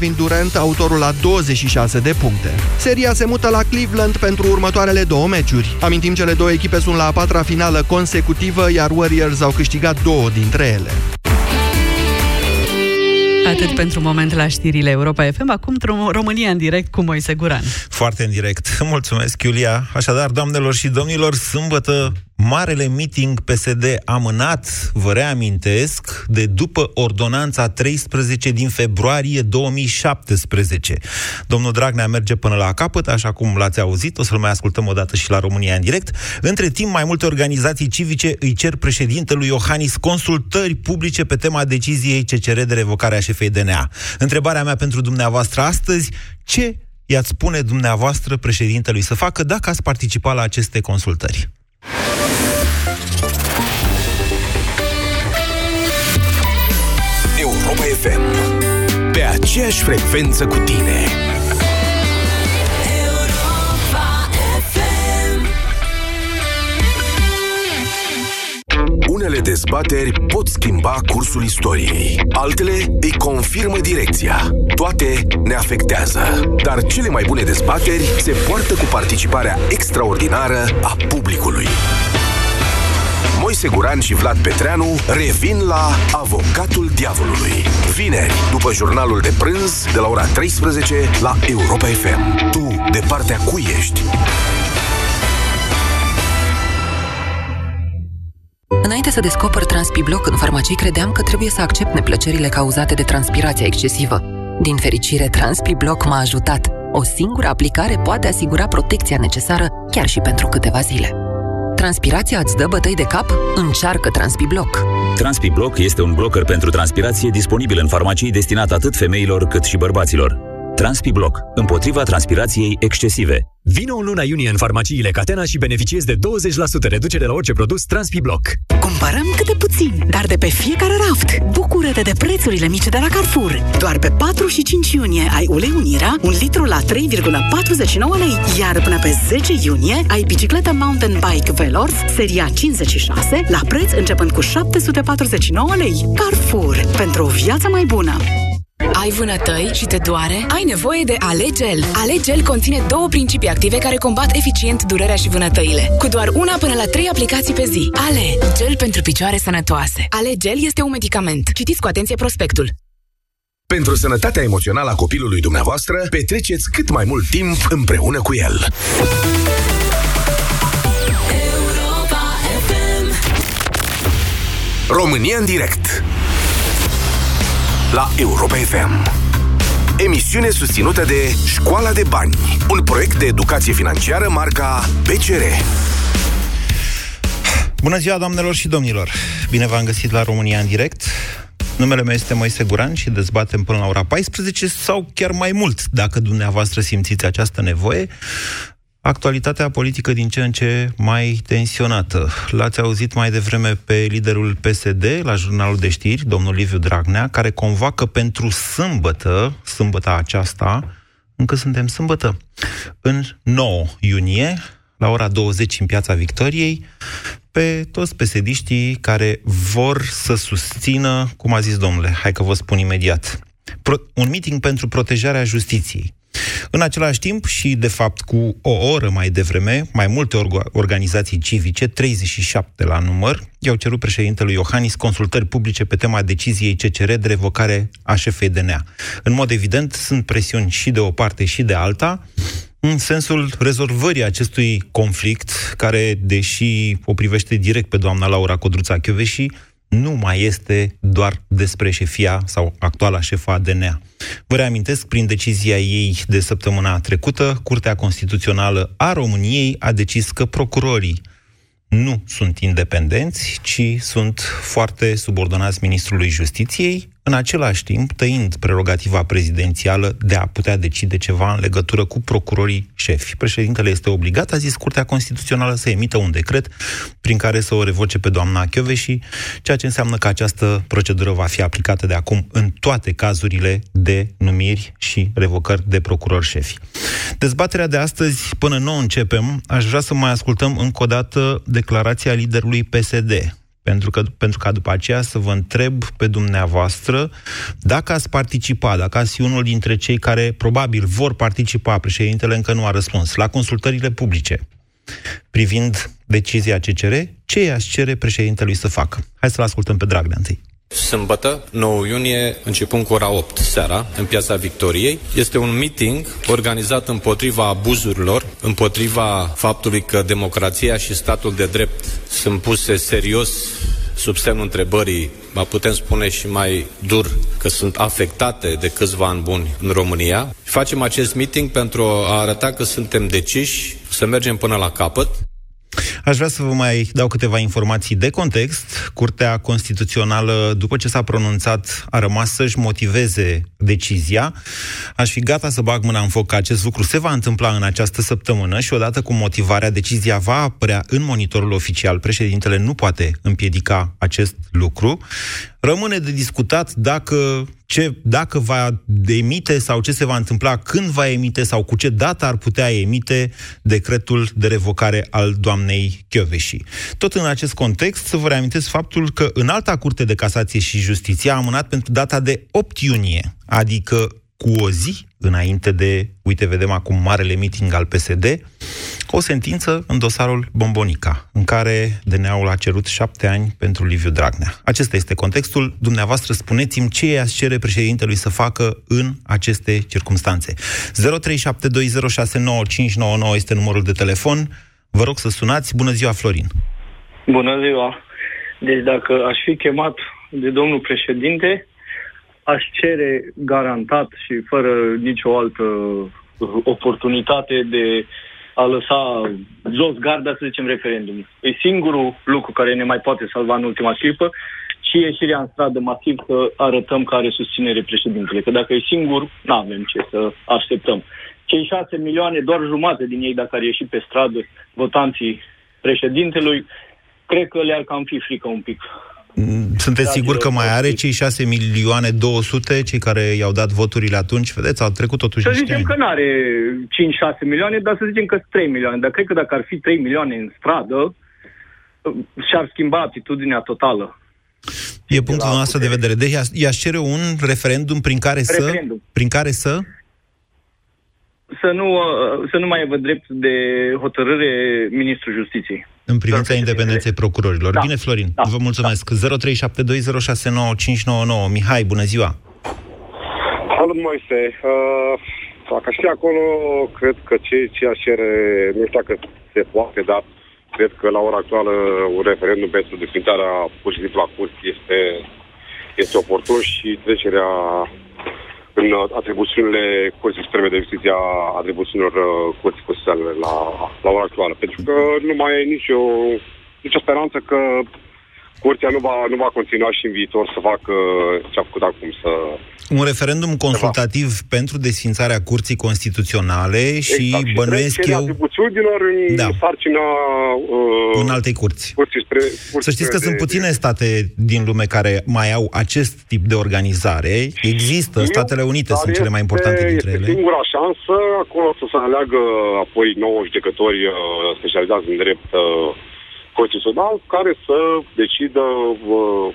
Kevin Durant autorul la 26 de puncte. Seria se mută la Cleveland pentru următoarele două meciuri. Amintim, cele două echipe sunt la a patra finală consecutivă, iar Warriors au câștigat două dintre ele. Atât pentru moment la știrile Europa FM. Acum România în direct cu Moise Guran. Foarte în direct. Mulțumesc, Iulia. Așadar, doamnelor și domnilor, sâmbătă Marele meeting PSD amânat, vă reamintesc, de după ordonanța 13 din februarie 2017. Domnul Dragnea merge până la capăt, așa cum l-ați auzit, o să-l mai ascultăm o dată și la România în direct. Între timp, mai multe organizații civice îi cer președintelui Iohannis consultări publice pe tema deciziei CCR de revocare a șefei DNA. Întrebarea mea pentru dumneavoastră astăzi, ce i-ați spune dumneavoastră președintelui să facă dacă ați participat la aceste consultări? FM Pe aceeași frecvență cu tine Unele dezbateri pot schimba cursul istoriei, altele îi confirmă direcția. Toate ne afectează, dar cele mai bune dezbateri se poartă cu participarea extraordinară a publicului. Moise Guran și Vlad Petreanu revin la Avocatul Diavolului. Vineri, după jurnalul de prânz, de la ora 13 la Europa FM. Tu, de partea cui ești? Înainte să descoper Transpibloc în farmacii, credeam că trebuie să accept neplăcerile cauzate de transpirația excesivă. Din fericire, Transpibloc m-a ajutat. O singură aplicare poate asigura protecția necesară chiar și pentru câteva zile. Transpirația îți dă bătăi de cap? Încearcă Transpibloc. Transpibloc este un blocker pentru transpirație disponibil în farmacii destinat atât femeilor cât și bărbaților. Transpibloc. Împotriva transpirației excesive. Vino în luna iunie în farmaciile Catena și beneficiezi de 20% reducere la orice produs Transpibloc. Cumpărăm câte puțin, dar de pe fiecare raft. Bucură-te de prețurile mici de la Carrefour. Doar pe 4 și 5 iunie ai ulei Unirea, un litru la 3,49 lei, iar până pe 10 iunie ai bicicletă mountain bike Velors, seria 56, la preț începând cu 749 lei. Carrefour, pentru o viață mai bună. Ai vânătăi și te doare? Ai nevoie de Alegel. Alegel conține două principii active care combat eficient durerea și vânătăile. Cu doar una până la trei aplicații pe zi. Ale, gel pentru picioare sănătoase. Alegel este un medicament. Citiți cu atenție prospectul. Pentru sănătatea emoțională a copilului dumneavoastră, petreceți cât mai mult timp împreună cu el. România în direct la Europa FM. Emisiune susținută de Școala de Bani, un proiect de educație financiară marca PCR. Bună ziua, doamnelor și domnilor! Bine v-am găsit la România în direct. Numele meu este Moise Guran și dezbatem până la ora 14 sau chiar mai mult, dacă dumneavoastră simțiți această nevoie, actualitatea politică din ce în ce mai tensionată. L-ați auzit mai devreme pe liderul PSD la jurnalul de știri, domnul Liviu Dragnea, care convoacă pentru sâmbătă, sâmbătă aceasta, încă suntem sâmbătă, în 9 iunie, la ora 20 în Piața Victoriei, pe toți pesediștii care vor să susțină, cum a zis domnule, hai că vă spun imediat, un meeting pentru protejarea justiției. În același timp și, de fapt, cu o oră mai devreme, mai multe orga- organizații civice, 37 la număr, i-au cerut președintelui Iohannis consultări publice pe tema deciziei CCR de revocare a șefei DNA. În mod evident, sunt presiuni și de o parte și de alta, în sensul rezolvării acestui conflict, care, deși o privește direct pe doamna Laura Codruța Chioveși, nu mai este doar despre șefia sau actuala șefa DNA. Vă reamintesc, prin decizia ei de săptămâna trecută, Curtea Constituțională a României a decis că procurorii nu sunt independenți, ci sunt foarte subordonați Ministrului Justiției, în același timp tăind prerogativa prezidențială de a putea decide ceva în legătură cu procurorii șefi. Președintele este obligat, a zis Curtea Constituțională, să emită un decret prin care să o revoce pe doamna Chioveși, ceea ce înseamnă că această procedură va fi aplicată de acum în toate cazurile de numiri și revocări de procurori șefi. Dezbaterea de astăzi, până nu începem, aș vrea să mai ascultăm încă o dată declarația liderului PSD, pentru, că, pentru ca după aceea să vă întreb pe dumneavoastră dacă ați participat, dacă ați fi unul dintre cei care probabil vor participa, președintele încă nu a răspuns, la consultările publice privind decizia CCR, ce i-ați cere președintelui să facă? Hai să-l ascultăm pe Dragnea întâi. Sâmbătă, 9 iunie, începând cu ora 8 seara, în Piața Victoriei. Este un meeting organizat împotriva abuzurilor, împotriva faptului că democrația și statul de drept sunt puse serios sub semnul întrebării, ba putem spune și mai dur, că sunt afectate de câțiva ani buni în România. Facem acest meeting pentru a arăta că suntem deciși să mergem până la capăt. Aș vrea să vă mai dau câteva informații de context. Curtea Constituțională, după ce s-a pronunțat, a rămas să-și motiveze decizia. Aș fi gata să bag mâna în foc că acest lucru se va întâmpla în această săptămână și odată cu motivarea, decizia va apărea în monitorul oficial. Președintele nu poate împiedica acest lucru. Rămâne de discutat dacă, ce, dacă va emite sau ce se va întâmpla, când va emite sau cu ce dată ar putea emite decretul de revocare al doamnei Chioveși. Tot în acest context, să vă reamintesc faptul că în alta curte de casație și justiție a amânat pentru data de 8 iunie, adică cu o zi înainte de, uite, vedem acum marele meeting al PSD, o sentință în dosarul Bombonica, în care DNA-ul a cerut șapte ani pentru Liviu Dragnea. Acesta este contextul. Dumneavoastră spuneți-mi ce i-ați cere președintelui să facă în aceste circunstanțe. 0372069599 este numărul de telefon. Vă rog să sunați. Bună ziua, Florin! Bună ziua! Deci dacă aș fi chemat de domnul președinte, aș cere garantat și fără nicio altă oportunitate de a lăsa jos garda, să zicem, referendum. E singurul lucru care ne mai poate salva în ultima clipă și ieșirea în stradă masiv să arătăm că are susținere președintele. Că dacă e singur, nu avem ce să așteptăm. Cei șase milioane, doar jumate din ei, dacă ar ieși pe stradă votanții președintelui, cred că le-ar cam fi frică un pic. Sunteți sigur că mai are cei 6 milioane 200, cei care i-au dat voturile atunci? Vedeți, au trecut totuși Să niște zicem ani. că nu are 5-6 milioane, dar să zicem că sunt 3 milioane. Dar cred că dacă ar fi 3 milioane în stradă, și-ar schimba atitudinea totală. E punctul nostru de vedere. Deci i-aș- i-aș cere un referendum prin care să... Referendum. Prin care să... Să nu, uh, să nu mai aibă drept de hotărâre ministrul justiției. În privința independenței procurorilor. Da. Bine, Florin, Da. vă mulțumesc. 0372069599. Mihai, bună ziua! Salut, Moise. Uh, dacă știi acolo, cred că ce, ce aș cere, nu știu dacă se poate, dar cred că la ora actuală un referendum pentru desfințarea pur și simplu a curții este, este oportun și trecerea în atribuțiunile Curții Supreme de Justiție a atribuțiunilor uh, Curții Constituționale la, la ora actuală. Pentru că nu mai e nicio, nicio speranță că Curtea nu va, nu va continua și în viitor să facă ce a făcut acum, să, Un referendum consultativ pentru desfințarea Curții Constituționale și exact, bănuiesc trecerea eu atribuțiunilor în Da. sarcina uh, în alte curți. curții spre, curții Să știți că spre sunt de- puține state din lume care mai au acest tip de organizare. Există, Statele Unite Dar sunt cele mai importante este, dintre este ele. singura șansă acolo să se aleagă apoi 9 judecători uh, specializați în drept uh, constituțional care să decidă uh,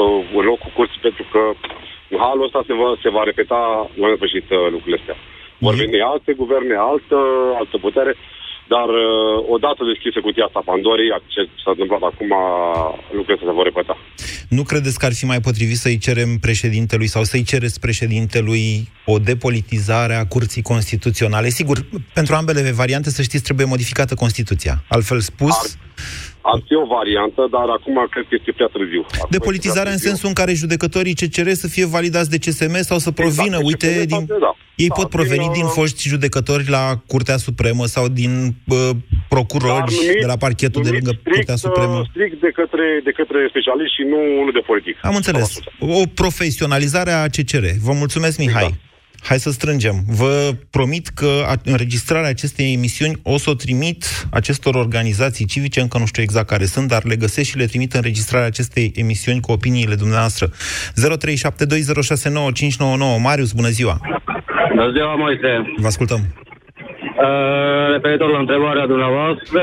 uh, în locul curții pentru că în halul ăsta se va, se va repeta la nesfârșit uh, lucrurile astea. Vor veni alte guverne, altă, altă putere, dar uh, odată deschisă cutia asta Pandorei, ce s-a întâmplat acum, lucrurile astea se vor repeta. Nu credeți că ar fi mai potrivit să-i cerem președintelui sau să-i cereți președintelui o depolitizare a Curții Constituționale? Sigur, pentru ambele variante, să știți, trebuie modificată Constituția. Altfel spus, Ar fi o variantă, dar acum cred că este prea târziu. Acum depolitizarea în este prea sensul în care judecătorii CCR să fie validați de CSM sau să provină, Exact, uite, CSM, din... da. Ei Da, pot proveni din, din uh, foști judecători la Curtea Supremă sau din uh, procurori Dar numit- de la parchetul de numit lângă strict, Curtea uh, Supremă. Strict de către, de către specialiști și nu, nu de politic. Am înțeles. O profesionalizare a CCR. Vă mulțumesc, Mihai. Exact. Hai să strângem. Vă promit că a- înregistrarea acestei emisiuni o să o trimit acestor organizații civice, încă nu știu exact care sunt, dar le găsesc și le trimit înregistrarea acestei emisiuni cu opiniile dumneavoastră. 0372069599. Marius, bună ziua! Bună ziua, Moise. Vă ascultăm. Uh, referitor la întrebarea dumneavoastră,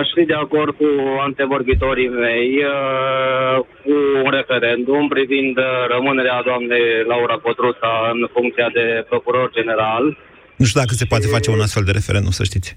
aș fi de acord cu antevorbitorii mei uh, cu un referendum privind uh, rămânerea doamnei Laura Cotruța în funcția de procuror general. Nu știu dacă se poate face un astfel de referendum, să știți.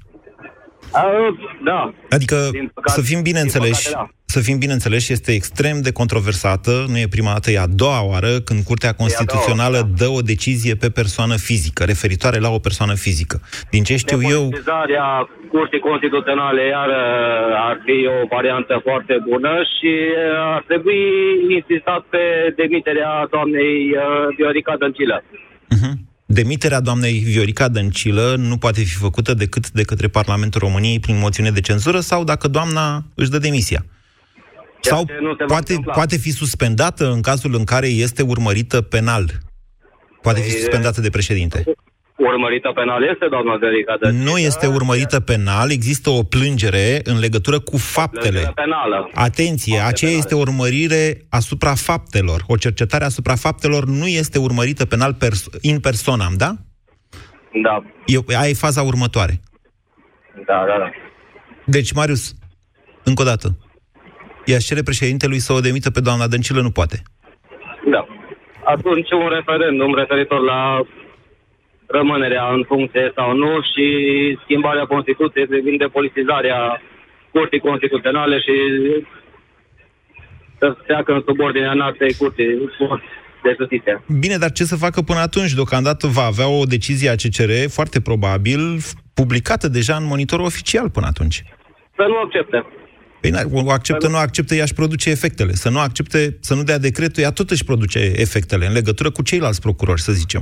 Uh, da. Adică, păcate- să fim bineînțeleși, din păcate, să fim bineînțeleși, este extrem de controversată, nu e prima dată, e a doua oară când Curtea Constituțională dă o decizie pe persoană fizică, referitoare la o persoană fizică. Din ce știu eu, Depolitizarea Curții Constituționale iar uh, ar fi o variantă foarte bună și uh, ar trebui insistat pe demiterea doamnei uh, Viorica Dăncilă. demiterea doamnei Viorica Dăncilă nu poate fi făcută decât de către Parlamentul României prin moțiune de cenzură sau dacă doamna își dă demisia. Sau ce nu se va poate, întâmpla. poate fi suspendată în cazul în care este urmărită penal. Poate fi Păi, suspendată de președinte. Urmărită penal este doamna Viorica Dăncilă. Nu este urmărită penal, există o plângere în legătură cu faptele. Plângere penală. Atenție, aceea este o urmărire asupra faptelor. O cercetare asupra faptelor nu este urmărită penal pers- in personam, da? Da, E, aia e faza următoare. da, da, da. Deci, Marius, încă o dată, i-aș cere președintelui să o demită pe doamna Dăncilă, nu poate. Da. Atunci un referendum referitor la rămânerea în funcție sau nu și schimbarea Constituției privind depolitizarea Curții Constituționale și să treacă în subordinea înaltei Curții de Justiție. Bine, dar ce să facă până atunci? Deocamdată va avea o decizie a CCR, foarte probabil, publicată deja în monitorul oficial până atunci. Să nu accepte. Păi, n- o acceptă, nu acceptă, ea își produce efectele. Să nu accepte, să nu dea decretul, ea tot își produce efectele în legătură cu ceilalți procurori, să zicem.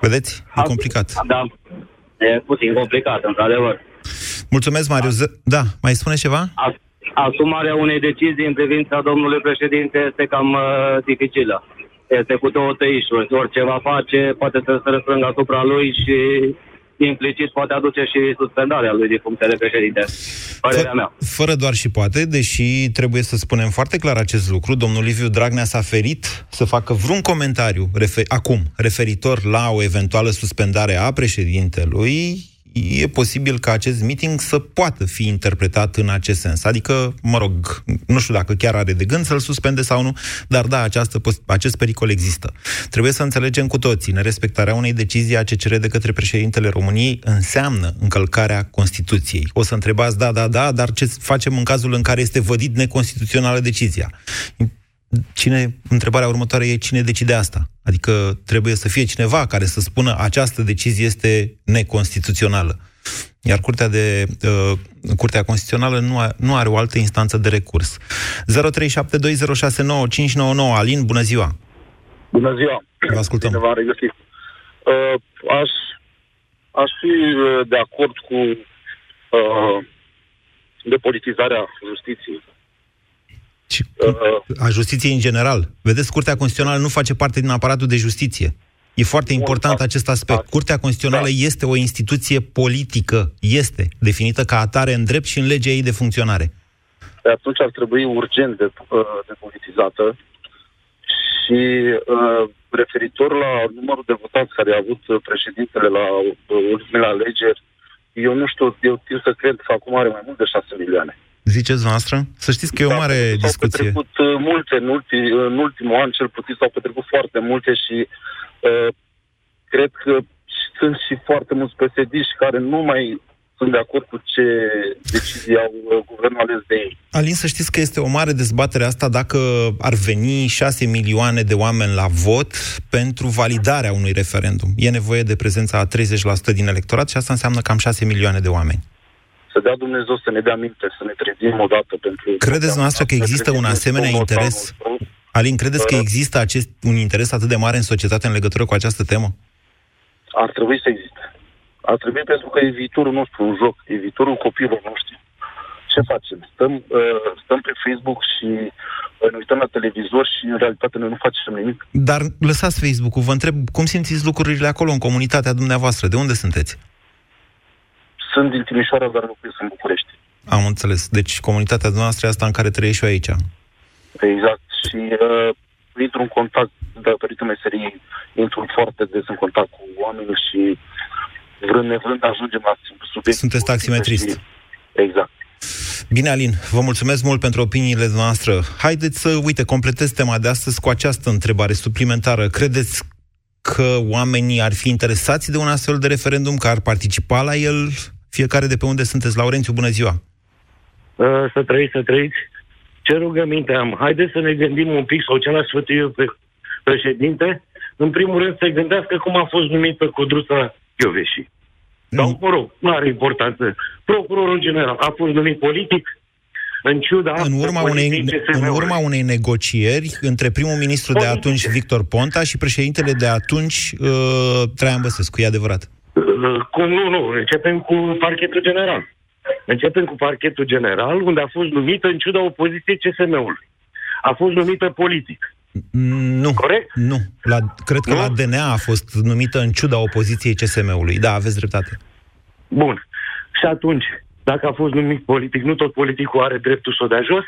Vedeți? E complicat. Da. E puțin complicat, într-adevăr. Mulțumesc, Marius. Da, mai spune ceva? As- asumarea unei decizii în privința domnului președinte este cam uh, dificilă. Este cu două tăișuri. Orice va face poate să se răsfrângă asupra lui și implicit poate aduce și suspendarea lui din funcția de președinte. Părerea mea. Fără doar și poate, deși trebuie să spunem foarte clar acest lucru, domnul Liviu Dragnea s-a ferit să facă vreun comentariu refer- acum referitor la o eventuală suspendare a președintelui. E posibil ca acest meeting să poată fi interpretat în acest sens. Adică, mă rog, nu știu dacă chiar are de gând să-l suspende sau nu, dar da, această, pos- acest pericol există. Trebuie să înțelegem cu toții, nerespectarea unei decizii a CCR de către președintele României înseamnă încălcarea Constituției. O să întrebați, da, da, da, dar ce facem în cazul în care este vădit neconstituțională decizia? Cine, întrebarea următoare e cine decide asta? Adică trebuie să fie cineva care să spună această decizie este neconstituțională. Iar Curtea, de, uh, Curtea Constituțională nu, a, nu are o altă instanță de recurs. 0372069599 Alin, bună ziua! Bună ziua! Vă ascultăm. Bine v-am regăsit. Uh, aș, aș fi uh, de acord cu uh, depolitizarea justiției. Uh, A justiției în general. Vedeți, Curtea Constituțională nu face parte din aparatul de justiție. E foarte important acest aspect. Curtea Constituțională este o instituție politică. Este definită ca atare în drept și în legea ei de funcționare. de atunci ar trebui urgent de, uh, depolitizată și uh, referitor la numărul de votați care a avut uh, președintele la uh, ultimele alegeri, eu nu știu, eu tind să cred că acum are mai mult de 6 milioane. Ziceți noastră? Să știți că e o mare S-au discuție. petrecut uh, multe în, ulti, în ultimul an, cel puțin s-au petrecut foarte multe și uh, cred că sunt și foarte mulți psd care nu mai sunt de acord cu ce decizii au uh, guvernul ales de ei. Alin, să știți că este o mare dezbatere asta dacă ar veni 6 milioane de oameni la vot pentru validarea unui referendum. E nevoie de prezența a 30% din electorat și asta înseamnă cam 6 milioane de oameni. Să dea Dumnezeu să ne dea minte, să ne trezim odată pentru... Credeți noastră că există un asemenea interes? Alin, credeți că există acest, un interes atât de mare în societate în legătură cu această temă? Ar trebui să existe. Ar trebui pentru că e viitorul nostru în joc, e viitorul copiilor noștri. Ce facem? Stăm, uh, stăm pe Facebook și uh, ne uităm la televizor și în realitate noi nu facem nimic. Dar lăsați Facebook-ul, vă întreb cum simțiți lucrurile acolo, în comunitatea dumneavoastră? De unde sunteți? Sunt din Timișoara, dar locuiesc în București. Am înțeles. Deci comunitatea noastră e asta în care trăiești și eu aici. Exact. Și uh, intru în contact, datorită meseriei, intru foarte des în contact cu oameni și vrând nevrând ajungem la subiect. Sunteți taximetrist. Și... Exact. Bine, Alin, vă mulțumesc mult pentru opiniile noastre. Haideți să, uite, completez tema de astăzi cu această întrebare suplimentară. Credeți că oamenii ar fi interesați de un astfel de referendum, că ar participa la el? Fiecare de pe unde sunteți. Laurențiu, bună ziua! Uh, să trăiți, să trăiți. Ce rugăminte am? Haideți să ne gândim un pic, sau ce l-aș eu pe președinte, în primul rând să gândească cum a fost numită Codruța Ioveși. Sau, mă rog, nu are importanță. Procurorul general a fost numit politic, în ciuda în urma, unei, în urma unei negocieri între primul ministru Politice. de atunci, Victor Ponta, și președintele de atunci, uh, Traian Băsescu, e adevărat? Uh, cum nu, nu. Începem cu parchetul general. Începem cu parchetul general, unde a fost numită în ciuda opoziției CSM-ului. A fost numită politic. Nu. Corect? Nu. La, cred că nu? la DNA a fost numită în ciuda opoziției CSM-ului. Da, aveți dreptate. Bun. Și atunci, dacă a fost numit politic, nu tot politicul are dreptul să o dea jos?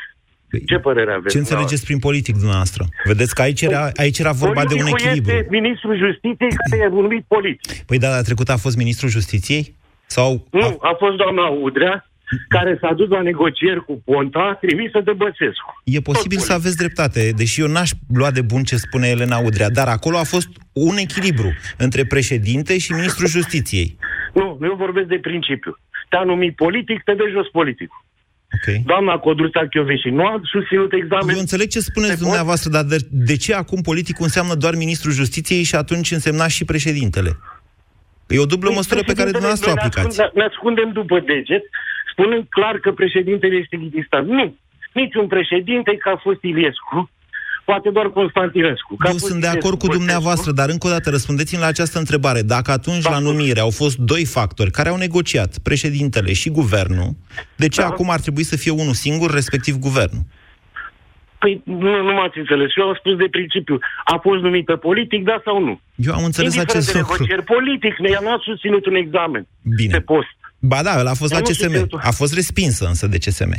Păi, ce părere aveți? Ce înțelegeți prin politic dumneavoastră? Vedeți că aici era, aici era vorba de un echilibru. este ministrul justiției care e numit politic. Păi da, la trecut a fost ministrul justiției? Sau nu, a, a fost doamna Udrea, care s-a dus la negocieri cu Ponta, trimisă de Băsescu. E posibil Tot să aveți dreptate, deși eu n-aș lua de bun ce spune Elena Udrea, dar acolo a fost un echilibru între președinte și ministrul justiției. Nu, eu vorbesc de principiu. Te-a numit politic, te dă jos politicul. Okay. Doamna Codruța Chioveși nu a susținut examen. Eu înțeleg ce spuneți dumneavoastră, dar de, de ce acum politicul înseamnă doar ministrul justiției și atunci însemna și președintele? E o dublă păi, măsură pe care dumneavoastră o aplicați. Ne, ne ascundem după deget, spunând clar că președintele este ghidistan. Nu. Niciun președinte că a fost Iliescu, poate doar Constantinescu. Eu sunt de acord cu dumneavoastră, dar încă o dată răspundeți-mi la această întrebare. Dacă atunci da. la numire au fost doi factori care au negociat, președintele și guvernul, de ce da. acum ar trebui să fie unul singur, respectiv guvernul? Păi nu, nu m-ați înțeles. Eu am spus de principiu. A fost numită politic, da sau nu? Eu am înțeles Indiferent acest lucru. negocieri politic, ne a susținut un examen Bine. pe post. Ba da, a fost Dar la CSM. A fost respinsă însă de CSM.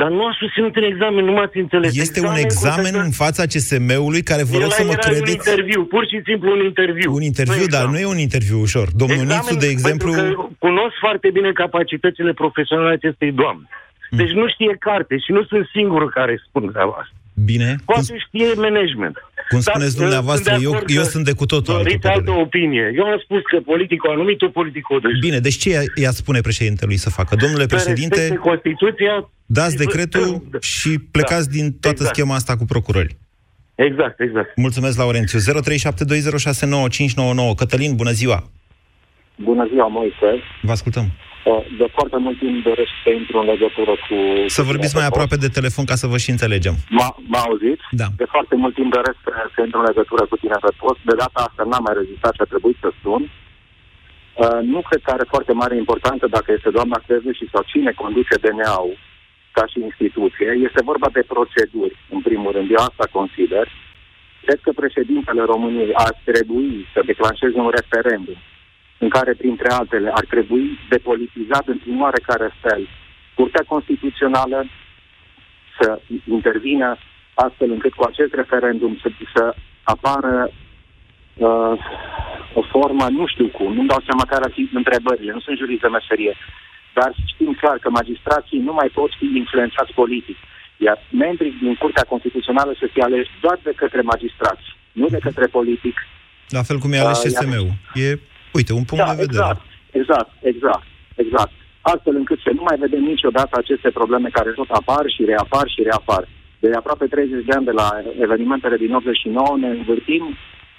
Dar nu a susținut un examen, nu m-ați înțeles. Este examen un examen în fața CSM-ului care vă rog să mă credeți... un interviu, pur și simplu un interviu. Un interviu, dar nu e un interviu ușor. Domnul examen, Nițu, de exemplu... cunosc foarte bine capacitățile profesionale acestei doamne. Mm. Deci nu știe carte și nu sunt singurul care spun asta. Bine. Poate cum... știe management. Cum Dar spuneți dumneavoastră, eu, eu sunt de cu totul altă altă opinie. Eu am spus că politicul a numit-o, politicul deci. Bine, deci ce i-a spune președintelui să facă? Domnule președinte, Constituția, dați decretul da. și plecați da, din toată exact. schema asta cu procurări. Exact, exact. Mulțumesc, Laurențiu. 0372069599. Cătălin, bună ziua! Bună ziua, Moise! Vă ascultăm. Uh, de foarte mult timp doresc să intru în legătură cu... Să vorbiți mai aproape de telefon ca să vă și înțelegem. M-a auzit? Da. De foarte mult timp doresc să intru în legătură cu tine pe post. De data asta n-am mai rezistat și a trebuit să sun. Uh, nu cred că are foarte mare importanță dacă este doamna și sau cine conduce DNA-ul ca și instituție. Este vorba de proceduri, în primul rând. Eu asta consider. Cred că președintele României ar trebui să declanșeze un referendum în care, printre altele, ar trebui depolitizat într-un oarecare fel Curtea Constituțională să intervină astfel încât cu acest referendum să, să apară uh, o formă, nu știu cum, nu-mi dau seama care ar fi întrebările, nu sunt jurist de meserie, dar știm clar că magistrații nu mai pot fi influențați politic, iar membrii din Curtea Constituțională să fie aleși doar de către magistrați, nu de către politic. La fel cum e ales uh, CSM-ul. E Uite, un punct da, de vedere. Exact, exact, exact, exact. Astfel încât să nu mai vedem niciodată aceste probleme care tot apar și reapar și reapar. De aproape 30 de ani de la evenimentele din 89 ne învârtim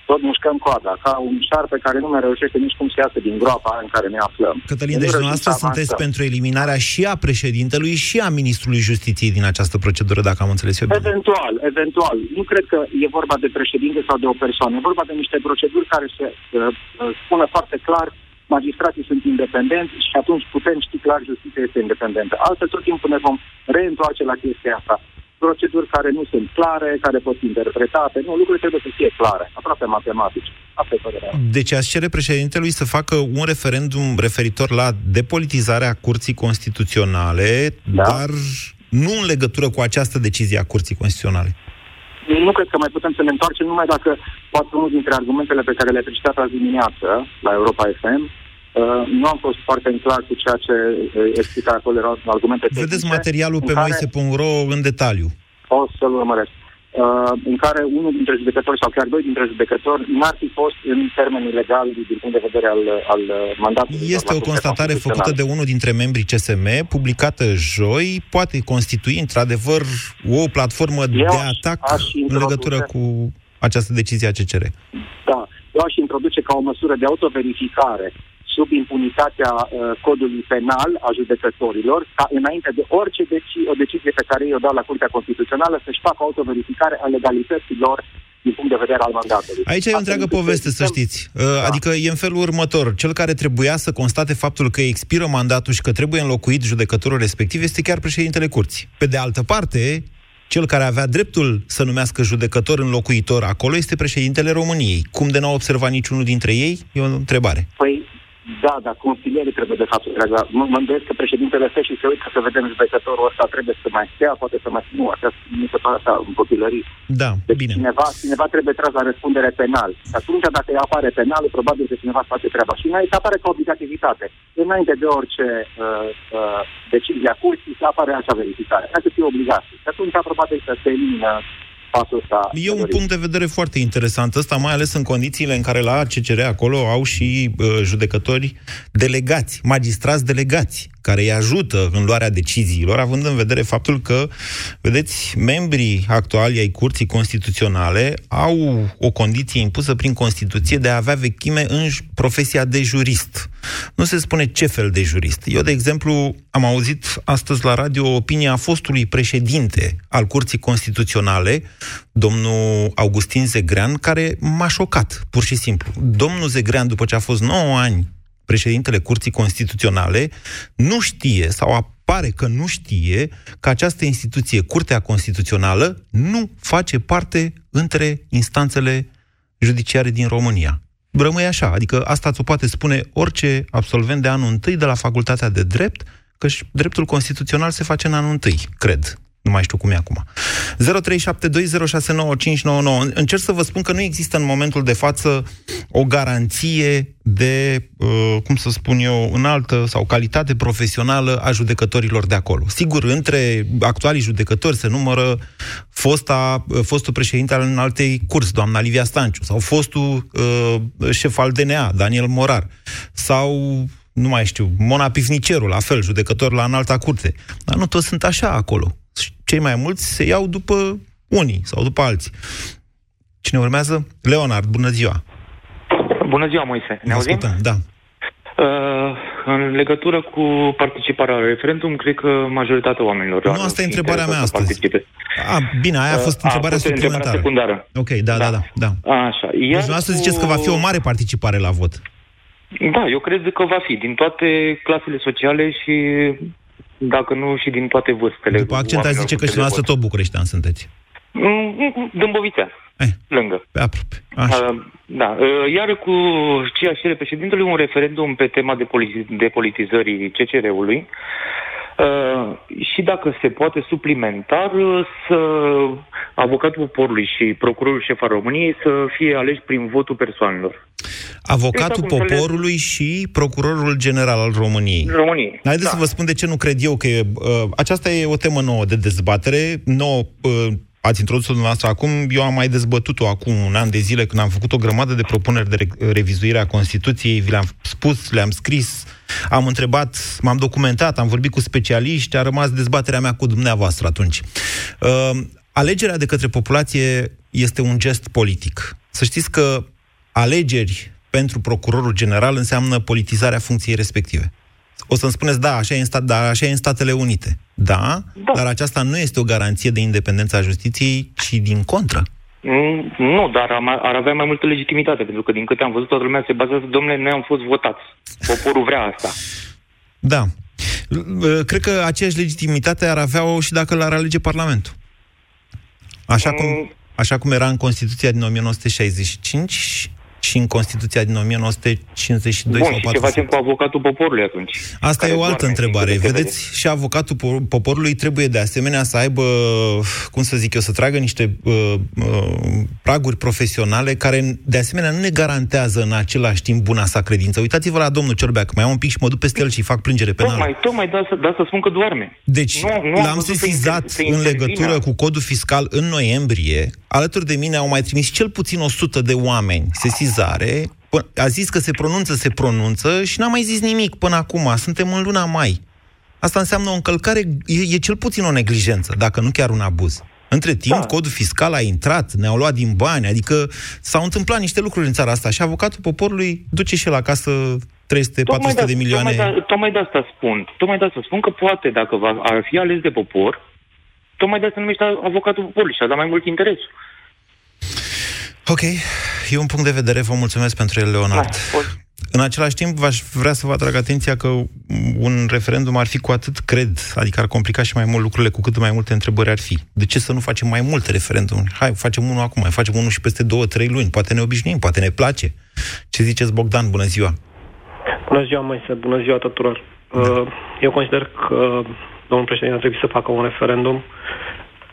tot mușcăm coada, ca un șarpe care nu mai reușește nici cum să iasă din groapa în care ne aflăm. Cătălin, deci dumneavoastră sunteți pentru eliminarea și a președintelui și a ministrului justiției din această procedură, dacă am înțeles eu bine. Eventual, eventual. Nu cred că e vorba de președinte sau de o persoană. E vorba de niște proceduri care se uh, uh spună foarte clar magistrații sunt independenți și atunci putem ști clar justiția este independentă. Altfel tot timpul ne vom reîntoarce la chestia asta proceduri care nu sunt clare, care pot fi interpretate. Nu, lucrurile trebuie să fie clare, aproape matematice. Asta e părerea. Deci ați cere președintelui să facă un referendum referitor la depolitizarea Curții Constituționale, da. dar nu în legătură cu această decizie a Curții Constituționale. nu cred că mai putem să ne întoarcem numai dacă poate unul dintre argumentele pe care le-a prezentat azi dimineață la Europa FM Uh, nu am fost foarte în clar cu ceea ce uh, explica acolo, erau argumente tehnice. Vedeți materialul pe în care- moise.ro în detaliu. O să-l urmăresc. Uh, în care unul dintre judecători sau chiar doi dintre judecători n-ar fi fost în termeni legali din punct de vedere al, al uh, mandatului. Este o constatare făcută de unul dintre membrii CSM, publicată joi, poate constitui într-adevăr o platformă Eu de aș- atac aș în introduce- legătură cu această decizie a CCR. Da, eu aș introduce ca o măsură de autoverificare sub impunitatea uh, codului penal a judecătorilor, ca înainte de orice deci, o decizie pe care ei o dau la Curtea Constituțională să-și facă autoverificare a legalităților din punct de vedere al mandatului. Aici e o întreagă poveste, să știți. Uh, Adică e în felul următor. Cel care trebuia să constate faptul că expiră mandatul și că trebuie înlocuit judecătorul respectiv este chiar președintele curții. Pe de altă parte, cel care avea dreptul să numească judecător înlocuitor acolo este președintele României. Cum de n-au observat niciunul dintre ei? E o întrebare. Păi, da, dar consilierii trebuie de fapt să treacă. Mă mă îndoiesc că președintele stă și se uită să vedem judecătorul ăsta trebuie să mai stea, poate să mai... Nu, asta mi se pare așa, în copilării. Da, Deci bine. cineva, cineva trebuie tras la răspundere penal. Și atunci, dacă îi apare penalul, probabil că cineva face treaba. Și înainte apare ca obligativitate. Înainte de orice uh, uh, decizie a curții, să apare acea verificare. Hai să fie obligație. Și atunci, probabil că se elimină pasul ăsta. E un punct de vedere foarte interesant ăsta, mai ales în condițiile în care la CCR acolo au și uh, judecători delegați, magistrați delegați, care îi ajută în luarea deciziilor, având în vedere faptul că, vedeți, membrii actuali ai Curții Constituționale au o condiție impusă prin Constituție de a avea vechime în j- profesia de jurist. Nu se spune ce fel de jurist. Eu, de exemplu, am auzit astăzi la radio opinia fostului președinte al Curții Constituționale, domnul Augustin Zegrean, care m-a șocat, pur și simplu. Domnul Zegrean, după ce a fost 9 ani președintele Curții Constituționale, nu știe sau apare că nu știe că această instituție, Curtea Constituțională, nu face parte între instanțele judiciare din România. Rămâi așa, adică asta ți-o poate spune orice absolvent de anul întâi de la facultatea de drept, că și dreptul constituțional se face în anul întâi, cred. Nu mai știu cum e acum. 0372069599. Încerc să vă spun că nu există în momentul de față o garanție de, uh, cum să spun eu, înaltă sau calitate profesională a judecătorilor de acolo. Sigur, între actualii judecători se numără fosta, uh, fostul președinte al înaltei curs, doamna Livia Stanciu, sau fostul uh, șef al DNA, Daniel Morar, sau nu mai știu, Mona Pifniceru, la fel, judecător la înalta curte. Dar nu toți sunt așa acolo. Cei mai mulți se iau după unii sau după alții. Cine urmează? Leonard, bună ziua! Bună ziua, Moise. Ne auzim? Ascultăm, da. Uh, în legătură cu participarea la referendum, cred că majoritatea oamenilor... Nu, asta e întrebarea mea astăzi. Participe. A, bine, aia a fost Uh, întrebarea a fost întrebarea suplimentară. secundară. Ok, da, da, da. da. Așa. Deci Iar dumneavoastră cu- ziceți că va fi o mare participare la vot. Da, eu cred că va fi din toate clasele sociale și dacă nu și din toate vârstele. După accent aș zice că și dumneavoastră tot bucureștean sunteți. Mm, Dâmbovițean. Lângă. Pe aproape. Așa. Uh, da. Uh, Iar cu ceea ce președintelui un referendum pe tema de politi- depolitizării CCR-ului uh, și dacă se poate suplimentar uh, să avocatul poporului și procurorul șef al României să fie aleși prin votul persoanelor. Avocatul Exact cum poporului și procurorul general al României. României. Haideți să vă spun de ce nu cred eu că e... Uh, aceasta e o temă nouă de dezbatere. Nouă, uh, ați introdus-o dumneavoastră acum, eu am mai dezbătut-o acum un an de zile când am făcut o grămadă de propuneri de re- revizuire a Constituției, vi le-am spus, le-am scris, am întrebat, m-am documentat, am vorbit cu specialiști, a rămas dezbaterea mea cu dumneavoastră atunci. Uh, alegerea de către populație este un gest politic. Să știți că alegeri pentru procurorul general înseamnă politizarea funcției respective. O să-mi spuneți, da, așa e în, stat, da, așa e în Statele Unite. Da, da, dar aceasta nu este o garanție de independență a justiției, ci din contră. Mm, Nu, dar am, ar avea mai multă legitimitate, pentru că din câte am văzut, toată lumea se bazează, domnule, noi am fost votați. Poporul vrea asta. Da. L- Cred că aceeași legitimitate ar avea-o și dacă l-ar alege Parlamentul. Așa cum, așa cum era în Constituția din 1965 și și în Constituția din 1952 Bun, sau și ce 4. facem cu avocatul poporului atunci? Asta Care e o altă doarme întrebare. din câte Vedeți, și avocatul po- poporului trebuie de asemenea să aibă, cum să zic eu, să tragă niște uh, uh, praguri profesionale care de asemenea nu ne garantează în același timp buna sa credință. Uitați-vă la domnul Ciorbeac, mai am un pic și mă duc peste el și fac plângere penală. Tocmai, tocmai da, să, da să spun că doarme. Deci, Nu- nu am l-am văzut să sesizat inter- să în intervină. legătură cu codul fiscal în noiembrie. Alături de mine au mai trimis cel puțin 100 de oameni sesizare. Pă- A zis că se pronunță, se pronunță și n-a mai zis nimic până acum. Suntem în luna mai. Asta înseamnă o încălcare, e, e cel puțin o neglijență, dacă nu chiar un abuz. Între timp, da. codul fiscal a intrat, ne-au luat din bani, adică s-au întâmplat niște lucruri în țara asta și avocatul poporului duce și el acasă 300-400 de milioane. Tocmai, da, tocmai de asta spun. Tocmai de asta spun că poate, dacă va ar fi ales de popor, tocmai de asta numește avocatul poporului și a dat mai mult interes. Ok, e un punct de vedere, vă mulțumesc pentru el, Leonard. Da, În același timp, v-aș vrea să vă atrag atenția că un referendum ar fi cu atât, cred, adică ar complica și mai mult lucrurile cu cât mai multe întrebări ar fi. De ce să nu facem mai multe referendumuri? Hai, facem unul acum, mai facem unul și peste două, trei luni. Poate ne obișnuim, poate ne place. Ce ziceți, Bogdan? Bună ziua! Bună ziua, Moise, bună ziua tuturor. Uh, Eu consider că domnul președinte ar trebui să facă un referendum,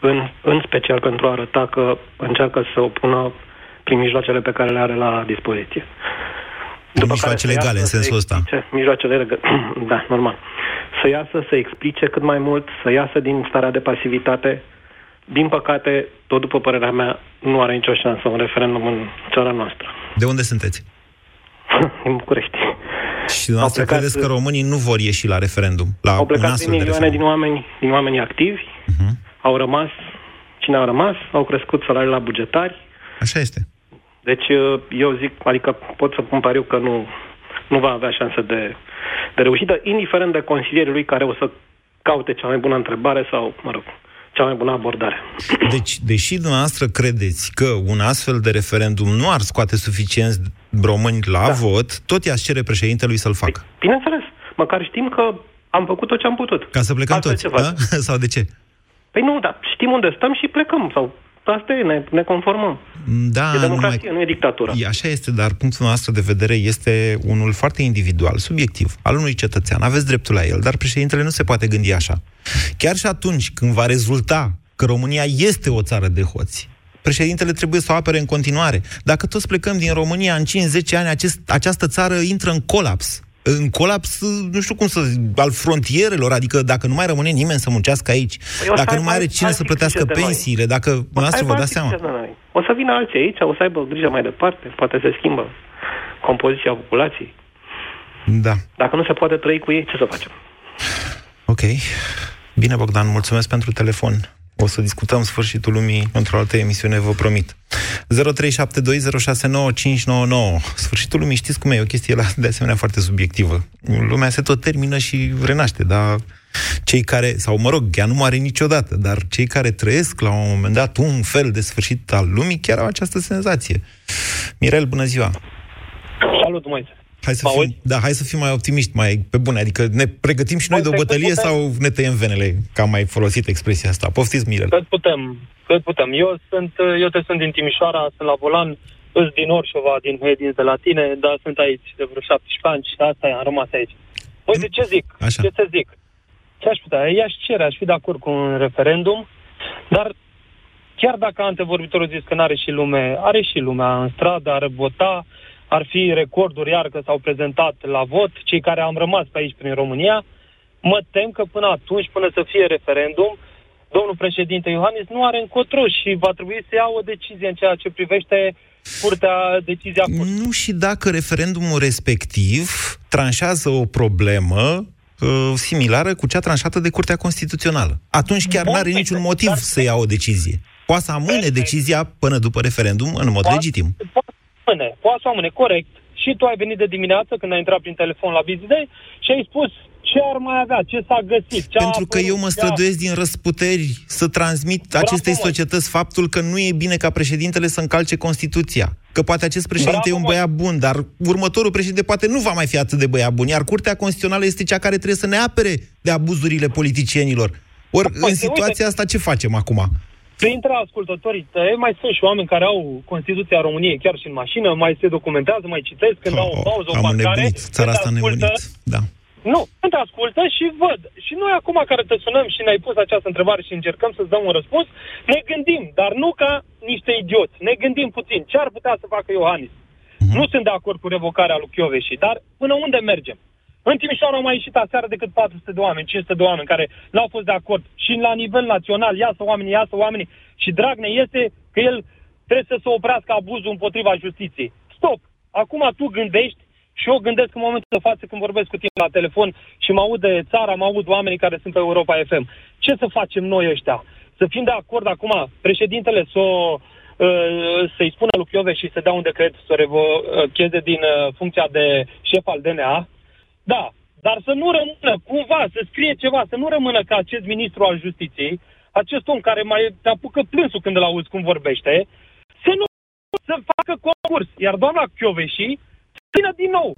în, în special pentru a arăta că încearcă să opună prin mijloacele pe care le are la dispoziție. Prin mijloace legale, în sensul ăsta. Explice, mijloacele legale, da, normal. Să iasă, să explice cât mai mult, să iasă din starea de pasivitate. Din păcate, tot după părerea mea, nu are nicio șansă un referendum în țara noastră. De unde sunteți? Din București. Și dumneavoastră plecat- credeți că românii nu vor ieși la referendum? La Au un plecat astfel din de milioane referendum? din oameni, din oamenii activi, Mhm. au rămas, cine au rămas, au crescut salariile la bugetari. Așa este. Deci uh, eu zic, adică pot să pun pariu că nu, nu va avea șansă de, de reușită, indiferent de consilierii lui care o să caute cea mai bună întrebare sau, mă rog, cea mai bună abordare. Deci, deși dumneavoastră credeți că un astfel de referendum nu ar scoate suficienți români la da. vot, tot i-ați cere președintelui să-l facă. Bineînțeles, măcar știm că am făcut tot ce am putut. Ca să plecăm Altfel toți, ce facem? da? Sau de ce? Păi nu, dar știm unde stăm și plecăm. Sau asta e, ne, ne conformăm. Da, e democrație, numai... nu e dictatură. E, așa este, dar punctul nostru de vedere este unul foarte individual, subiectiv, al unui cetățean. Aveți dreptul la el, dar președintele nu se poate gândi așa. Chiar și atunci când va rezulta că România este o țară de hoți, președintele trebuie să o apere în continuare. Dacă toți plecăm din România în 5-10 ani, acest, această țară intră în colaps. În colaps, nu știu cum să zic, al frontierelor, adică dacă nu mai rămâne nimeni să muncească aici, Păi o să dacă nu aibă mai are alți- cine să alții plătească grijă de noi. pensiile, dacă O să dumneavoastră vă aibă dați alții seama. grijă de noi. O să vină alții aici, o să aibă grijă mai departe, poate se schimbă compoziția populației. Da. Dacă nu se poate trăi cu ei, ce să facem? Ok. Bine, Bogdan, mulțumesc pentru telefon. O să discutăm sfârșitul lumii într-o altă emisiune, vă promit. 0372069599. Sfârșitul lumii, știți cum e, e o chestie la, de asemenea foarte subiectivă. Lumea se tot termină și renaște, dar cei care, sau mă rog, ea nu moare niciodată, dar cei care trăiesc la un moment dat un fel de sfârșit al lumii chiar au această senzație. Mirel, bună ziua! Salut, Moise. Hai să, fim, da, hai să fim mai optimiști, mai pe bune. Adică ne pregătim și noi de o Poate că bătălie putem. sau ne tăiem venele, că am mai folosit expresia asta. Poftiți, Mirel. Cât putem, cât putem. Eu sunt, eu te sunt din Timișoara, sunt la volan, îs din Orșova, din Hedin de la tine, dar sunt aici de vreo 17 ani și asta e, am rămas aici. Uite, ce zic? Așa. Ce să zic? Ce aș putea? I-aș cere, aș fi de acord cu un referendum, dar chiar dacă antevorbitorul zis că n-are și lume, are și lumea în stradă, ar vota, ar fi recorduri iar că s-au prezentat la vot, cei care am rămas pe aici prin România, mă tem că până atunci, până să fie referendum, domnul președinte Iohannis nu are încotro și va trebui să ia o decizie în ceea ce privește curtea, decizia curții. Nu și dacă referendumul respectiv tranșează o problemă uh, similară cu cea tranșată de Curtea Constituțională. Atunci chiar Bun, nu are niciun motiv să ia o decizie. Poate să amâne decizia până după referendum în mod Poate- legitim. Poate să amâne, poate să amâne, corect. Și tu ai venit de dimineață când ai intrat prin telefon la Busy Day și ai spus ce ar mai avea, ce s-a găsit, ce Pentru a că eu mă apărut, ce a- străduiesc din răsputeri să transmit Bravo, acestei măi. societăți faptul că nu e bine ca președintele să încalce Constituția. Că poate acest președinte Bravo, e un măi. băiat bun, dar următorul președinte poate nu va mai fi atât de băiat bun, iar Curtea Constituțională este cea care trebuie să ne apere de abuzurile politicienilor. Ori Păi, în uite- situația asta ce facem acum? Printre ascultătorii tăi mai sunt și oameni care au Constituția României chiar și în mașină, mai se documentează, mai citesc când oh, au o pauză, o Am parcare. nebunit, țara asta ascultă, nebunit. Da. Nu, când te ascultă și văd. Și noi acum care te sunăm și ne-ai pus această întrebare și încercăm să-ți dăm un răspuns, ne gândim, dar nu ca niște idioți. Ne gândim puțin. Ce ar putea să facă Iohannis? Mhm. Nu sunt de acord cu revocarea lui Chioveși, dar până unde mergem? În Timișoara au mai ieșit aseară decât 400 de oameni, 500 de oameni care n-au fost de acord. Și la nivel național, iasă oamenii, iasă oamenii. Și Dragnea este că el trebuie să se oprească abuzul împotriva justiției. Stop! Acum tu gândești și eu gândesc în momentul de față când vorbesc cu tine la telefon și mă aud de țara, mă aud oamenii care sunt pe Europa FM. Ce să facem noi ăștia? Să fim de acord acum, președintele să o, uh, să-i spună lui Chiove și să dea un decret să o revocheze din uh, funcția de șef al DNA? Da, dar să nu rămână cumva, să scrie ceva, să nu rămână ca acest ministru al justiției, acest om care mai te apucă plânsul când îl auzi cum vorbește, să nu să facă concurs. Iar doamna Chioveși să vină din nou.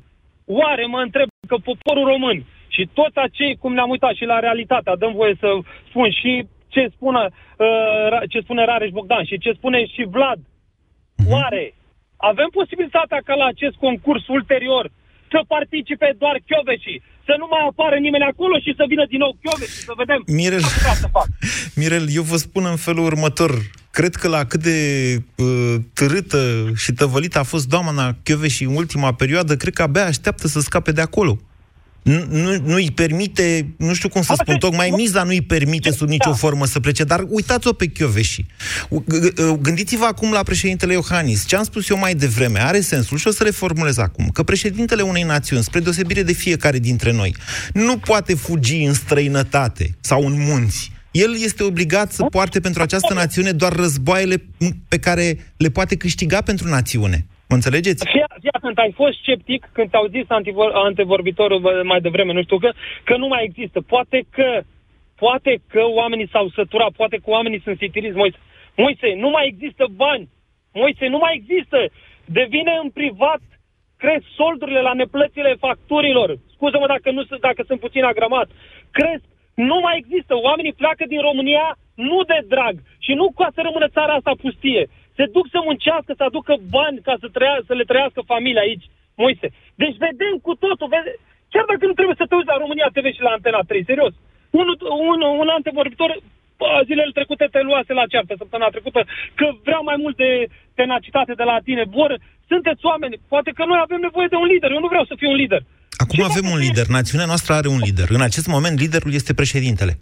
Oare mă întreb că poporul român și toți acei, cum ne-am uitat și la realitatea, dăm voie să spun și ce spune, uh, ce spune Rareș Bogdan și ce spune și Vlad. Oare avem posibilitatea ca la acest concurs ulterior să participe doar Chioveși, să nu mai apară nimeni acolo și să vină din nou Chioveși, să vedem Mirel, ce vrea să fac. Mirel, eu vă spun în felul următor. Cred că la cât de uh, târâtă și tăvălită a fost doamna și în ultima perioadă, cred că abia așteaptă să scape de acolo. Nu, nu, nu-i permite, nu știu cum să spun, tocmai miza nu-i permite sub nicio formă să plece, dar uitați-o pe Chioveși. Gândiți-vă acum la președintele Iohannis. Ce am spus eu mai devreme are sensul și o să reformulez acum, că președintele unei națiuni, spre deosebire de fiecare dintre noi, nu poate fugi în străinătate sau în munți. El este obligat să poarte pentru această națiune doar războaiele pe care le poate câștiga pentru națiune. Mă înțelegeți? Fii, fii atent, ai fost sceptic când te-au zis antivor, antevorbitorul bă, mai devreme, nu știu, că, că nu mai există. Poate că, poate că oamenii s-au săturat, poate că oamenii sunt sitiriți. Moise, Moise, nu mai există bani. Moise, nu mai există. Devine în privat, cresc soldurile la neplățile facturilor. Scuză-mă dacă, nu, sunt- dacă sunt puțin agramat. Cresc nu mai există. Oamenii pleacă din România nu de drag și nu ca să rămână țara asta pustie. Se duc să muncească, să aducă bani ca să, trăia, să le trăiască familia aici. Moise. Deci vedem cu totul. Vede... Chiar dacă nu trebuie să te uiți la România TV și la Antena 3, serios. Un, un, un antevorbitor bă, zilele trecute te luase la ceartă săptămâna trecută că vrea mai mult de tenacitate de la tine. Vor, sunteți oameni. Poate că noi avem nevoie de un lider. Eu nu vreau să fiu un lider. Acum avem un lider. Națiunea noastră are un lider. În acest moment, liderul este președintele.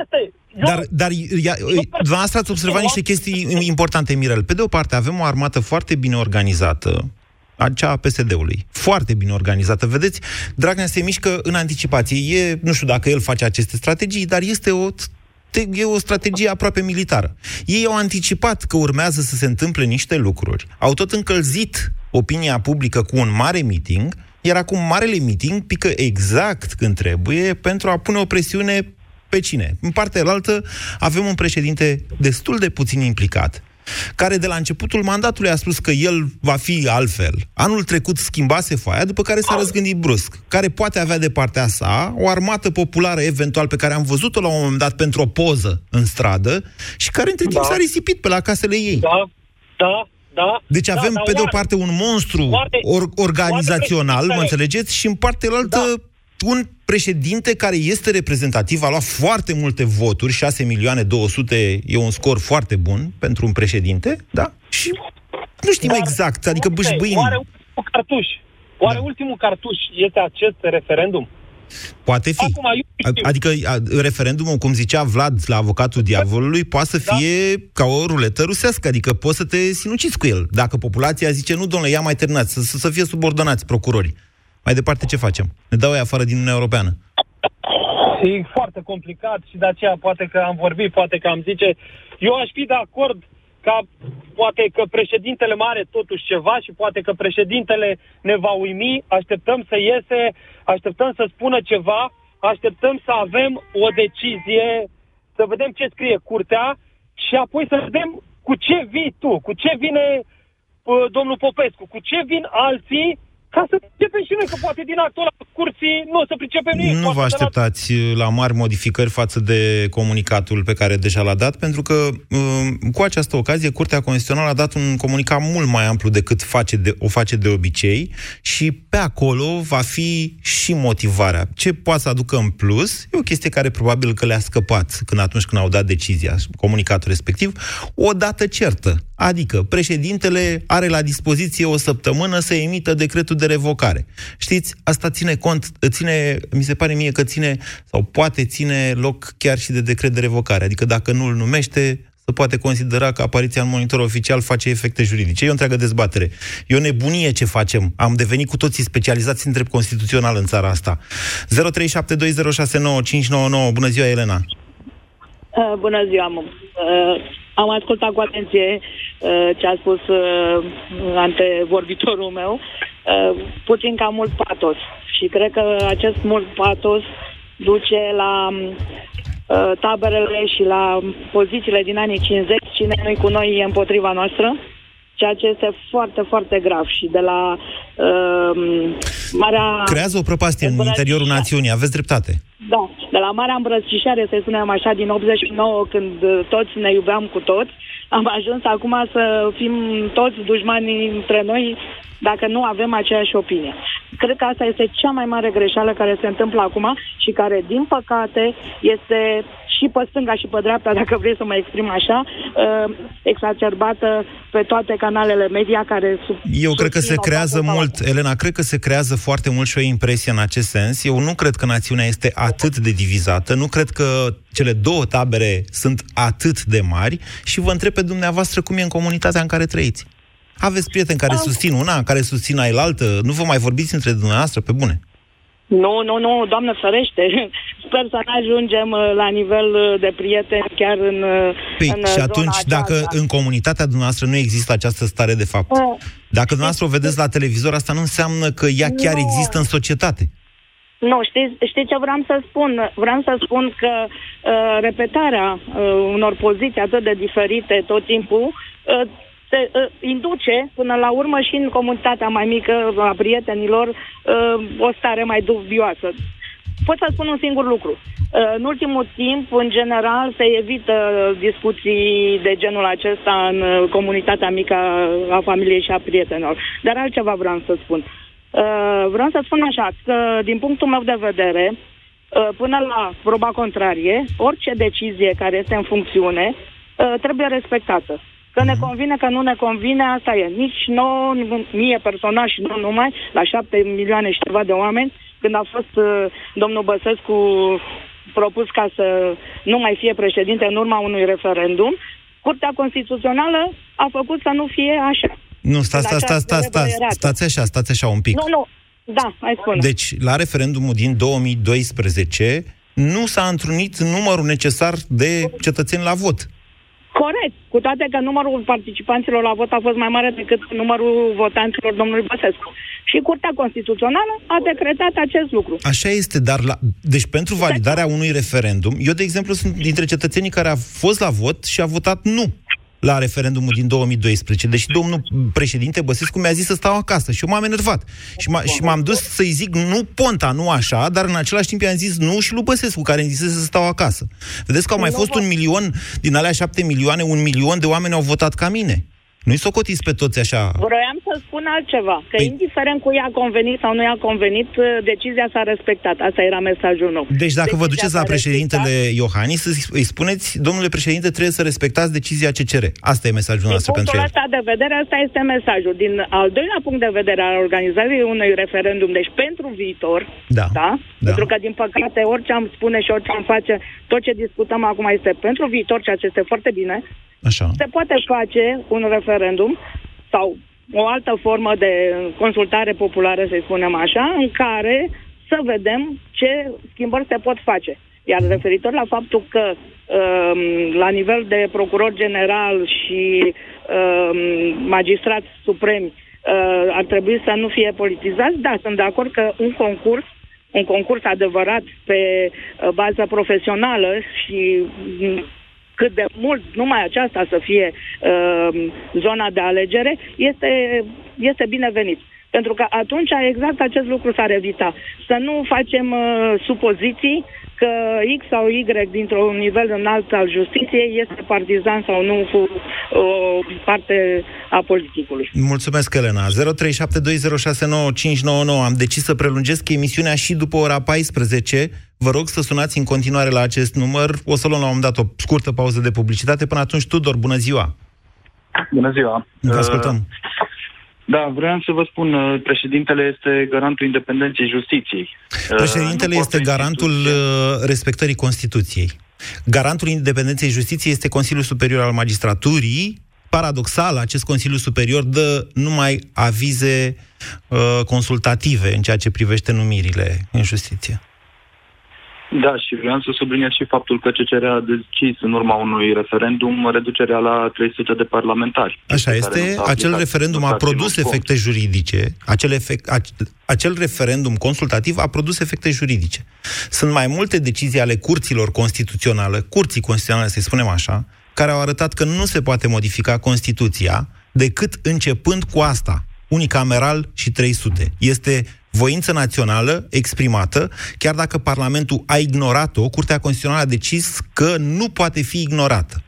Este. Eu, Dar, dar ia, dumneavoastră ați observat niște chestii importante, Mirel. Pe de o parte, avem o armată foarte bine organizată, acea a PSD-ului. Foarte bine organizată. Vedeți, Dragnea se mișcă în anticipație. E, nu știu dacă el face aceste strategii, dar este o te- e o strategie aproape militară. Ei au anticipat că urmează să se întâmple niște lucruri. Au tot încălzit opinia publică cu un mare meeting, iar acum marele meeting pică exact când trebuie pentru a pune o presiune pe cine? În partea elaltă avem un președinte destul de puțin implicat, care de la începutul mandatului a spus că el va fi altfel. Anul trecut schimbase foaia, după care s-a răzgândit brusc, care poate avea de partea sa o armată populară eventual pe care am văzut-o la un moment dat pentru o poză în stradă și care între timp Da. s-a risipit pe la casele ei. Da, da, da. Deci da, avem, dar pe de o oare- parte, un monstru oare- or- organizațional, oare mă înțelegeți? Și în partea altă un președinte care este reprezentativ, a luat foarte multe voturi, 6 milioane 200 e un scor foarte bun pentru un președinte, da? Și nu știm Dar, exact, adică Moise, bâșbâim. Oare ultimul cartuș? Oare ultimul cartuș este acest referendum? Poate fi. Acum, eu știu. Adică a, referendumul, cum zicea Vlad la avocatul diavolului, poate să Da. fie ca o ruletă rusească, adică poți să te sinuciți cu el. Dacă populația zice, nu, domnule, ia mai terminați, să, să, să fie subordonați procurorii. Mai departe, ce facem? Ne dau ei afară din Uniunea Europeană. E foarte complicat și de aceea poate că am vorbit, poate că am zice... Eu aș fi de acord ca poate că președintele mai are totuși ceva și poate că președintele ne va uimi, așteptăm să iese, așteptăm să spună ceva, așteptăm să avem o decizie, să vedem ce scrie curtea și apoi să vedem cu ce vii tu, cu ce vine uh, domnul Popescu, cu ce vin alții ca să pricepem și noi, că poate din actul ăla curții nu o să pricepem nimic. Nu Poate vă de la- așteptați la mari modificări față de comunicatul pe care deja l-a dat, pentru că um, cu această ocazie Curtea Constituțională a dat un comunicat mult mai amplu decât face de, o face de obicei și pe acolo va fi și motivarea. Ce poate să aducă în plus e o chestie care probabil că le-a scăpat când atunci când au dat decizia, comunicatul respectiv, o dată certă. Adică președintele are la dispoziție o săptămână să emită decretul de revocare. Știți, asta ține cont, ține, mi se pare mie că ține sau poate ține loc chiar și de decret de revocare. Adică dacă nu îl numește, se poate considera că apariția în monitor oficial face efecte juridice. E o întreagă dezbatere. E o nebunie ce facem. Am devenit cu toții specializați în drept constituțional în țara asta. 0372069599. Bună ziua, Elena! Uh, bună ziua, mă. Uh, am ascultat cu atenție uh, ce a spus uh, antevorbitorul meu. Uh, puțin cam mult patos. Și cred că acest mult patos duce la uh, taberele și la pozițiile din anii 50. Cine nu cu noi e împotriva noastră. Ceea ce este foarte, foarte grav. Și de la uh, Marea... Creează o prăpastie în interiorul națiunii. Aveți dreptate. Da, de la marea îmbrățișare, să spunem așa, din 89, când uh, toți ne iubeam cu toți, am ajuns acum să fim toți dușmani între noi dacă nu avem aceeași opinie. Cred că asta este cea mai mare greșeală care se întâmplă acum și care, din păcate, este și pe stânga și pe dreapta, dacă vrei să mă exprim așa, uh, exacerbată pe toate canalele media care... Sub, Eu cred că se susțin o creează parte sau mult, Elena, cred că se creează foarte mult și o impresie în acest sens. Eu nu cred că națiunea este atât de divizată, nu cred că cele două tabere sunt atât de mari și vă întreb pe dumneavoastră cum e în comunitatea în care trăiți. Aveți prieteni care susțin una, care susțin ailaltă, nu vă mai vorbiți între dumneavoastră, pe bune. Nu, nu, nu, doamnă ferește. Sper să nu ajungem uh, la nivel uh, de prieteni chiar în, uh, Păi, în și zona atunci, dacă aceasta. în comunitatea dumneavoastră nu există această stare de fapt, Uh, dacă dumneavoastră o vedeți la televizor, asta nu înseamnă că ea chiar Nu. există în societate. Nu, știți, știți ce vreau să spun? Vreau să spun că uh, repetarea uh, unor poziții atât de diferite tot timpul uh, te uh, induce până la urmă și în comunitatea mai mică a prietenilor uh, o stare mai dubioasă. Pot să spun un singur lucru. Uh, În ultimul timp, în general, se evită discuții de genul acesta în uh, comunitatea mică a familiei și a prietenilor. Dar altceva vreau să spun. Uh, Vreau să spun așa, că din punctul meu de vedere, uh, până la proba contrarie, orice decizie care este în funcțiune uh, trebuie respectată. Că ne convine, că nu ne convine, asta e. Nici nouă, mie personal și nu numai, la șapte milioane și ceva de oameni, când a fost uh, domnul Băsescu propus ca să nu mai fie președinte în urma unui referendum, Curtea Constituțională a făcut să nu fie așa. Nu, stați, În stați, stați, stați, această stați, revoierată. stați așa, stați așa un pic. Nu, nu. Da, hai spune. Deci, la referendumul din 2012, nu s-a întrunit numărul necesar de cetățeni la vot. Corect, cu toate că numărul participanților la vot a fost mai mare decât numărul votanților domnului Băsescu. Și Curtea Constituțională a decretat acest lucru. Așa este, dar la... deci pentru validarea unui referendum, eu, de exemplu, sunt dintre cetățenii care a fost la vot și a votat nu la referendumul din 2012. Deși domnul președinte Băsescu mi-a zis să stau acasă și eu m-am enervat. Și, m- și m-am dus să-i zic nu Ponta, nu așa, dar în același timp i-am zis nu și lui Băsescu, care îmi zise să stau acasă. Vedeți că au mai fost un milion, din alea șapte milioane, un milion de oameni au votat ca mine. Nu-i socotiți pe toți așa. Vroiam să spun altceva, că păi... indiferent cu ea a convenit sau nu i-a convenit, decizia s-a respectat. Asta era mesajul nou. Deci dacă vă Decizia duceți s-a la președintele Iohannis, să îi spuneți, domnule președinte, trebuie să respectați decizia CCR. Asta e mesajul Din nostru pentru punctul el. ăsta de vedere, asta este mesajul. Din al doilea punct de vedere al organizării unui referendum, deci pentru viitor, Da. da? Pentru că, din păcate, orice am spune și orice am face, tot ce discutăm acum este pentru viitor, ceea ce este foarte bine. Așa. Se poate face un referendum sau o altă formă de consultare populară, să spunem așa, în care să vedem ce schimbări se pot face. Iar referitor la faptul că um, la nivel de procuror general și um, magistrați supremi uh, ar trebui să nu fie politizați, da, sunt de acord că un concurs un concurs adevărat pe uh, bază profesională și mm, cât de mult numai aceasta să fie uh, zona de alegere, este, este binevenit. Pentru că atunci exact acest lucru s-ar evita. Să nu facem uh, supoziții că X sau Y dintr-un nivel înalt al justiției este partizan sau nu cu o parte a politicului. Mulțumesc, Elena. 0372069599. Am decis să prelungesc emisiunea și după ora 14. Vă rog să sunați în continuare la acest număr. O să luăm la un moment dat o scurtă pauză de publicitate. Până atunci, Tudor, bună ziua! Bună ziua! Vă ascultăm. Da, vreau să vă spun, uh, președintele este garantul independenței justiției. Uh, Președintele nu este poate garantul uh, respectării Constituției. Garantul independenței justiției este Consiliul Superior al Magistraturii. Paradoxal, acest Consiliu Superior dă numai avize uh, consultative în ceea ce privește numirile în justiție. Da, și vreau să subliniez și faptul că CCR a decis în urma unui referendum reducerea la 300 de parlamentari. Așa care este, nu s-a acel aplicat, referendum nu a s-a produs ținut cont. efecte juridice, acel, efect, ac- acel referendum consultativ a produs efecte juridice. Sunt mai multe decizii ale curților constituționale, curții constituționale, să spunem așa, care au arătat că nu se poate modifica Constituția decât începând cu asta, unicameral și 300. Este voință națională exprimată, chiar dacă Parlamentul a ignorat-o, Curtea Constituțională a decis că nu poate fi ignorată.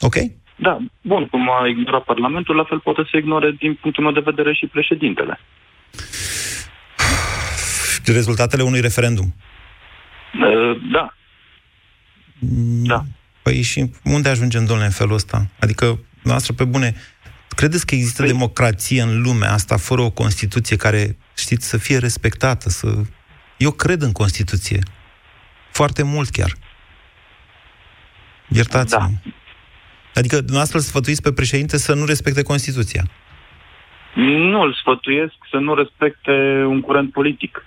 Ok? Da, bun, cum a ignorat Parlamentul, la fel poate să ignore din punctul meu de vedere și președintele. Rezultatele unui referendum. Uh, Da, Da. Păi și unde ajungem, domnule, în felul ăsta? Adică, noastră, pe bune, credeți că există păi... democrație în lumea asta fără o Constituție care, știți, să fie respectată? Să... Eu cred în Constituție. Foarte mult chiar. Iertați-mă. Da. Adică, dumneavoastră îl sfătuiți pe președinte să nu respecte Constituția. nu îl sfătuiesc să nu respecte un curent politic.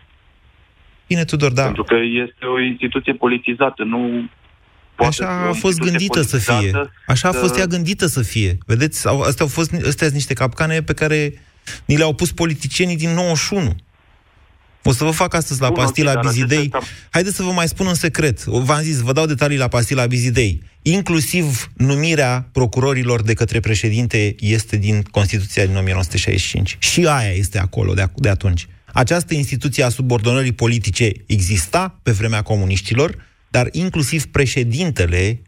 Bine, Tudor, da. Pentru că este o instituție politizată, nu poate Așa fi o a fost instituție gândită să fie. politizată Așa a să- fost ea gândită să fie. Vedeți, au- astea au fost astea sunt niște capcane pe care ni le-au pus politicienii din 91. O să vă fac astăzi la Bun, ok, pastila dar Bizidei. acestea- Haideți să vă mai spun un secret. V-am zis, vă dau detalii la pastila Bizidei. Inclusiv numirea procurorilor de către președinte este din Constituția din 1965. Și aia este acolo de, ac- de atunci. Această instituție a subordonării politice exista pe vremea comuniștilor, dar inclusiv președintele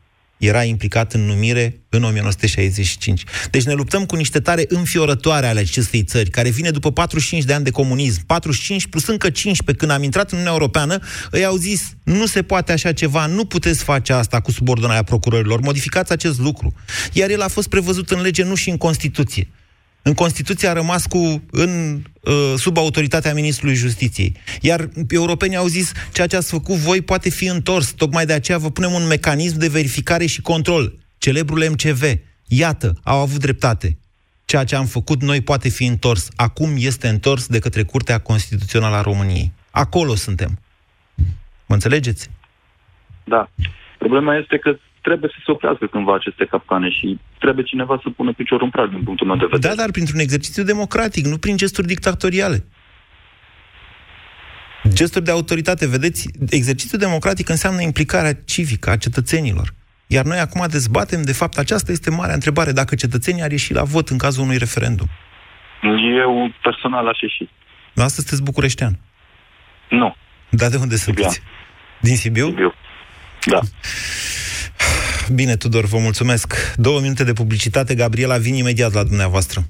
era implicat în numire în 1965. Deci ne luptăm cu niște tare înfiorătoare ale acestei țări, care vine după 45 de ani de comunism, 45 plus încă 15 când am intrat în Uniunea Europeană, îi au zis, nu se poate așa ceva, nu puteți face asta cu subordonarea procurorilor, modificați acest lucru. Iar el a fost prevăzut în lege, nu și în Constituție. În Constituție a rămas cu, în, uh, sub autoritatea Ministrului Justiției. Iar europenii au zis, ceea ce ați făcut voi poate fi întors. Tocmai de aceea vă punem un mecanism de verificare și control. Celebrul MCV. Iată, au avut dreptate. Ceea ce am făcut noi poate fi întors. Acum este întors de către Curtea Constituțională a României. Acolo suntem. Mă înțelegeți? Da. Problema este că trebuie să se oprească cândva aceste capcane și trebuie cineva să pună piciorul în prag din punctul meu de vedere. Da, dar printr-un exercițiu democratic, nu prin gesturi dictatoriale. Gesturi de autoritate, vedeți, exercițiul democratic înseamnă implicarea civică a cetățenilor. Iar noi acum dezbatem, de fapt, aceasta este marea întrebare, dacă cetățenii ar ieși la vot în cazul unui referendum. Eu personal aș ieși. Asta sunteți bucureștean. Nu. Dar de unde sunteți? Din Sibiu? Sibiu. Da. Bine, Tudor, vă mulțumesc. Două minute de publicitate, Gabriela, vin imediat la dumneavoastră.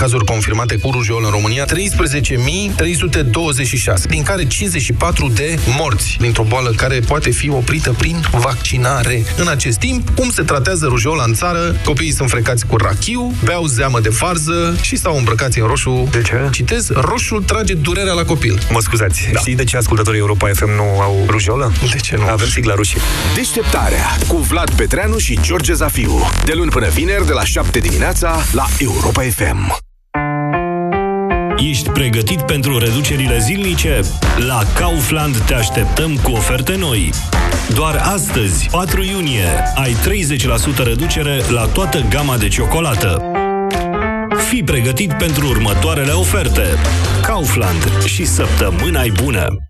Cazuri confirmate cu rujol în România, 13.326, din care 54 de morți dintr-o boală care poate fi oprită prin vaccinare. În acest timp, cum se tratează rujola în țară? Copiii sunt frecați cu rachiu, beau zeamă de varză și stau îmbrăcați în roșu. De ce? Citez, roșul trage durerea la copil. Mă scuzați, da. știi de ce ascultătorii Europa FM nu au rujolă? De ce nu? Avem sigla rușii. Deșteptarea cu Vlad Petreanu și George Zafiu. De luni până vineri, de la 7 dimineața, la Europa FM. Ești pregătit pentru reducerile zilnice? La Kaufland te așteptăm cu oferte noi. Doar astăzi, 4 iunie, ai 30% reducere la toată gama de ciocolată. Fii pregătit pentru următoarele oferte. Kaufland și săptămâna bună!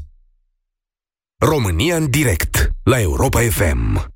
România în direct la Europa FM.